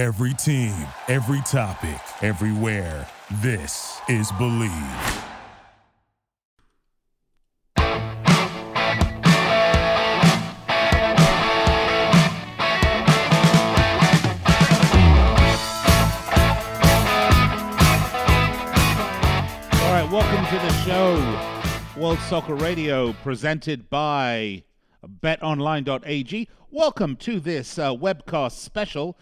Every team, every topic, everywhere. This is Bleav. All right, welcome to the show, World Soccer Radio, presented by BetOnline.ag. Welcome to this uh, webcast special.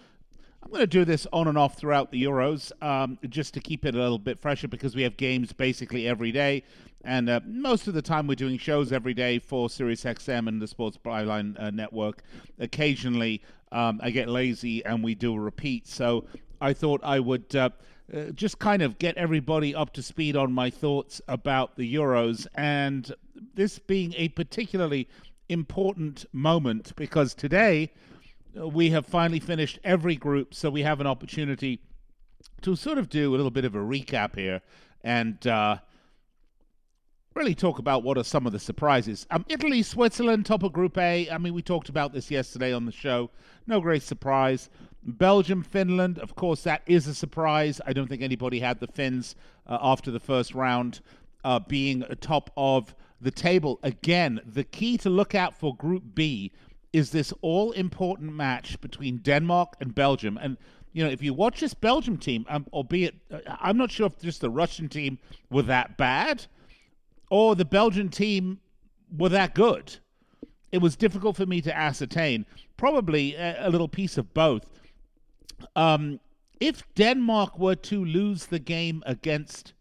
I'm going to do this on and off throughout the Euros, um, just to keep it a little bit fresher, because we have games basically every day, and uh, most of the time we're doing shows every day for SiriusXM and the Sports Byline uh, Network. Occasionally, um, I get lazy and we do a repeat, so I thought I would. Uh, uh, just kind of get everybody up to speed on my thoughts about the Euros, and this being a particularly important moment because today we have finally finished every group, so we have an opportunity to sort of do a little bit of a recap here and uh, really talk about what are some of the surprises. Um, Italy, Switzerland, top of Group A. I mean, we talked about this yesterday on the show. No great surprise. Belgium, Finland, of course, that is a surprise. I don't think anybody had the Finns uh, after the first round uh, being top of the table. Again, the key to look out for Group B is this all important match between Denmark and Belgium. And, you know, if you watch this Belgium team, um, albeit uh, I'm not sure if just the Russian team were that bad or the Belgian team were that good. It was difficult for me to ascertain. Probably a, a little piece of both. Um, if Denmark were to lose the game against,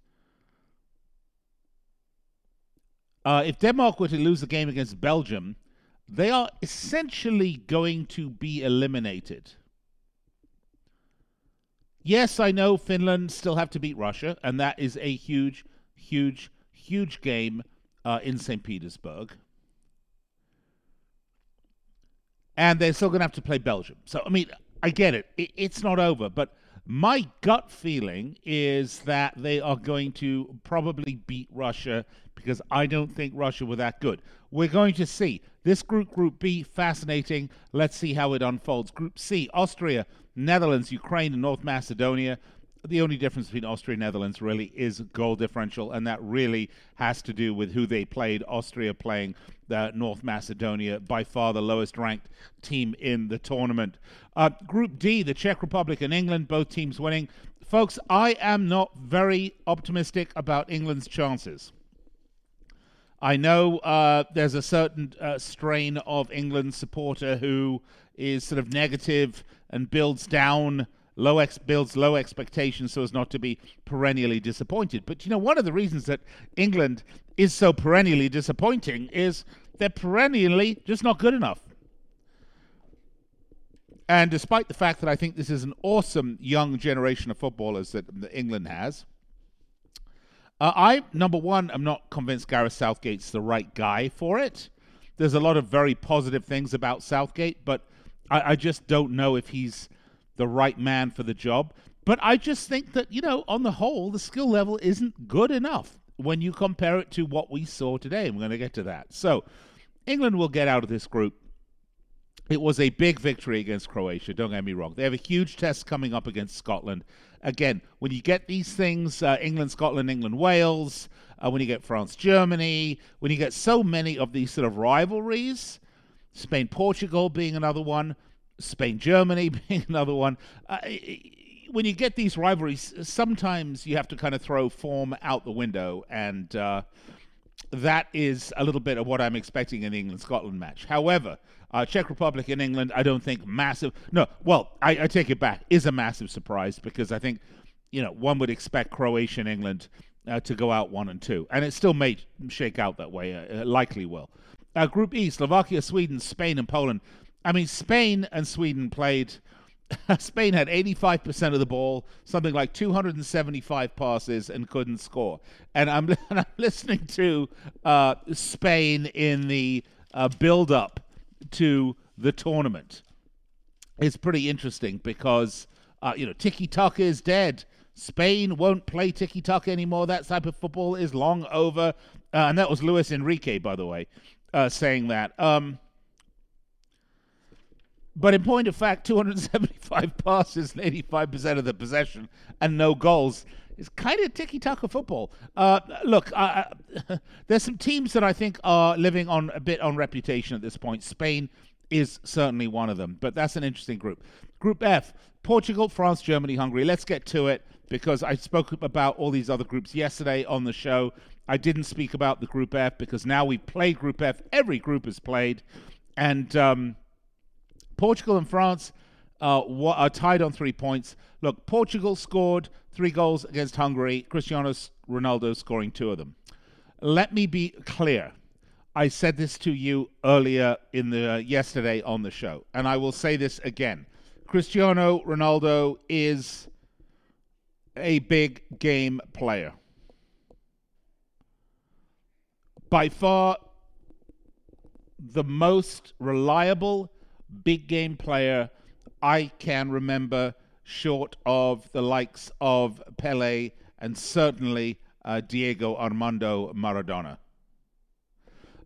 uh, if Denmark were to lose the game against Belgium, they are essentially going to be eliminated. Yes, I know Finland still have to beat Russia, and that is a huge, huge, huge game uh, in St. Petersburg. And they're still going to have to play Belgium. So, I mean, I get it. it. It's not over, but my gut feeling is that they are going to probably beat Russia because I don't think Russia were that good. We're going to see. This group, Group B, fascinating. Let's see how it unfolds. Group C, Austria, Netherlands, Ukraine, and North Macedonia. The only difference between Austria and Netherlands really is goal differential, and that really has to do with who they played. Austria playing North Macedonia, by far the lowest ranked team in the tournament. Uh, Group D, the Czech Republic and England, both teams winning. Folks, I am not very optimistic about England's chances. I know uh, there's a certain uh, strain of England supporter who is sort of negative and builds down low ex- builds low expectations so as not to be perennially disappointed. But you know, one of the reasons that England is so perennially disappointing is they're perennially just not good enough. And despite the fact that I think this is an awesome young generation of footballers that, that England has, uh, I number one, I'm not convinced Gareth Southgate's the right guy for it. There's a lot of very positive things about Southgate, but I, I just don't know if he's the right man for the job. But I just think that you know, on the whole, the skill level isn't good enough when you compare it to what we saw today. We're going to get to that. So, England will get out of this group. It was a big victory against Croatia. Don't get me wrong. They have a huge test coming up against Scotland. Again, when you get these things, uh, England, Scotland, England, Wales, uh, when you get France, Germany, when you get so many of these sort of rivalries, Spain, Portugal being another one, Spain, Germany being another one. Uh, when you get these rivalries, sometimes you have to kind of throw form out the window, and uh, that is a little bit of what I'm expecting in the England Scotland match. However, uh, Czech Republic and England, I don't think massive. No, well, I, I, take it back. Is a massive surprise because I think, you know, one would expect Croatia and England uh, to go out one and two, and it still may shake out that way. Uh, likely will. Uh, Group E: Slovakia, Sweden, Spain, and Poland. I mean, Spain and Sweden played. Spain had 85% of the ball, something like 275 passes, and couldn't score. And I'm, and I'm listening to uh, Spain in the uh, build up to the tournament. It's pretty interesting because, uh, you know, tiki taka is dead. Spain won't play tiki taka anymore. That type of football is long over. Uh, and that was Luis Enrique, by the way, uh, saying that. Um, But in point of fact, 275 passes and 85% of the possession and no goals is kind of tiki taka football. Uh, look, uh, there's some teams that I think are living on a bit on reputation at this point. Spain is certainly one of them, but that's an interesting group. Group F Portugal, France, Germany, Hungary. Let's get to it because I spoke about all these other groups yesterday on the show. I didn't speak about the Group F because now we played Group F. Every group is played. And um, Portugal and France uh, are tied on three points. Look, Portugal scored three goals against Hungary. Cristiano Ronaldo scoring two of them. Let me be clear. I said this to you earlier in the uh, yesterday on the show, and I will say this again. Cristiano Ronaldo is a big game player. By far the most reliable big game player I can remember, short of the likes of Pele and certainly uh, Diego Armando Maradona.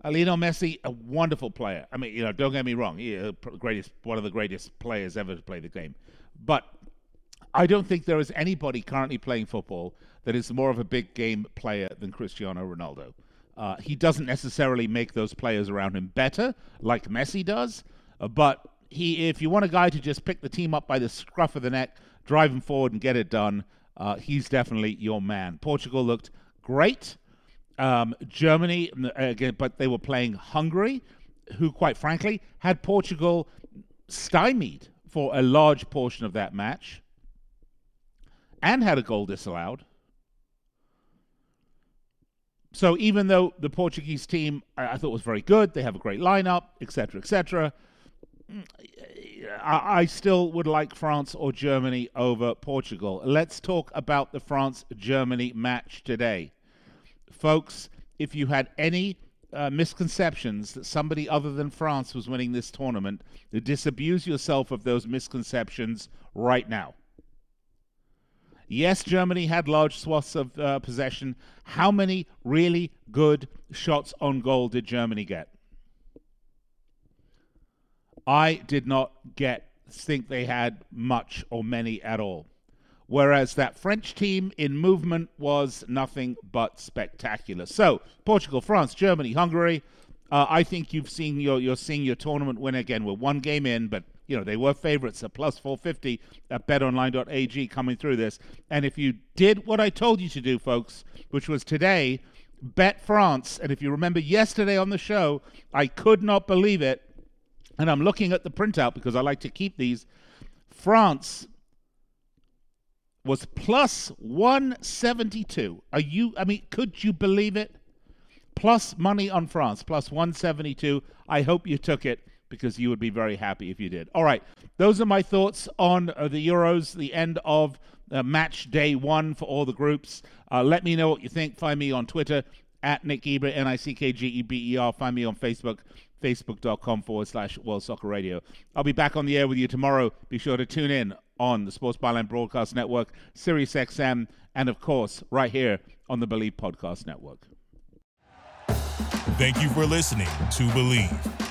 Lionel Messi, a wonderful player. I mean, you know, don't get me wrong, he uh, greatest, one of the greatest players ever to play the game. But I don't think there is anybody currently playing football that is more of a big game player than Cristiano Ronaldo. Uh, he doesn't necessarily make those players around him better, like Messi does, but he, if you want a guy to just pick the team up by the scruff of the neck, drive him forward, and get it done, uh, he's definitely your man. Portugal looked great. Um, Germany, again, but they were playing Hungary, who, quite frankly, had Portugal stymied for a large portion of that match and had a goal disallowed. So even though the Portuguese team I, I thought was very good, they have a great lineup, etc., etc. I, still would like France or Germany over Portugal. Let's talk about the France Germany match today. Folks, if you had any uh, misconceptions that somebody other than France was winning this tournament, disabuse yourself of those misconceptions right now. Yes, Germany had large swaths of uh, possession. How many really good shots on goal did Germany get? I did not get think they had much or many at all. Whereas that French team in movement was nothing but spectacular. So Portugal, France, Germany, Hungary. Uh, I think you've seen your you're seeing your tournament win again. We're one game in, but you know they were favorites at plus 450 at BetOnline.ag coming through this. And if you did what I told you to do, folks, which was today, bet France. And if you remember yesterday on the show, I could not believe it and I'm looking at the printout because I like to keep these. France was plus 172. Are you, I mean, could you believe it? Plus money on France, plus 172. I hope you took it because you would be very happy if you did. All right, those are my thoughts on uh, the Euros, the end of uh, match day one for all the groups. Uh, let me know what you think. Find me on Twitter at Nick Geber, N I C K G E B E R. Find me on Facebook facebook.com forward slash World Soccer Radio. I'll be back on the air with you tomorrow. Be sure to tune in on the Sports Byline Broadcast Network, Sirius XM, and of course, right here on the Bleav Podcast Network. Thank you for listening to Bleav.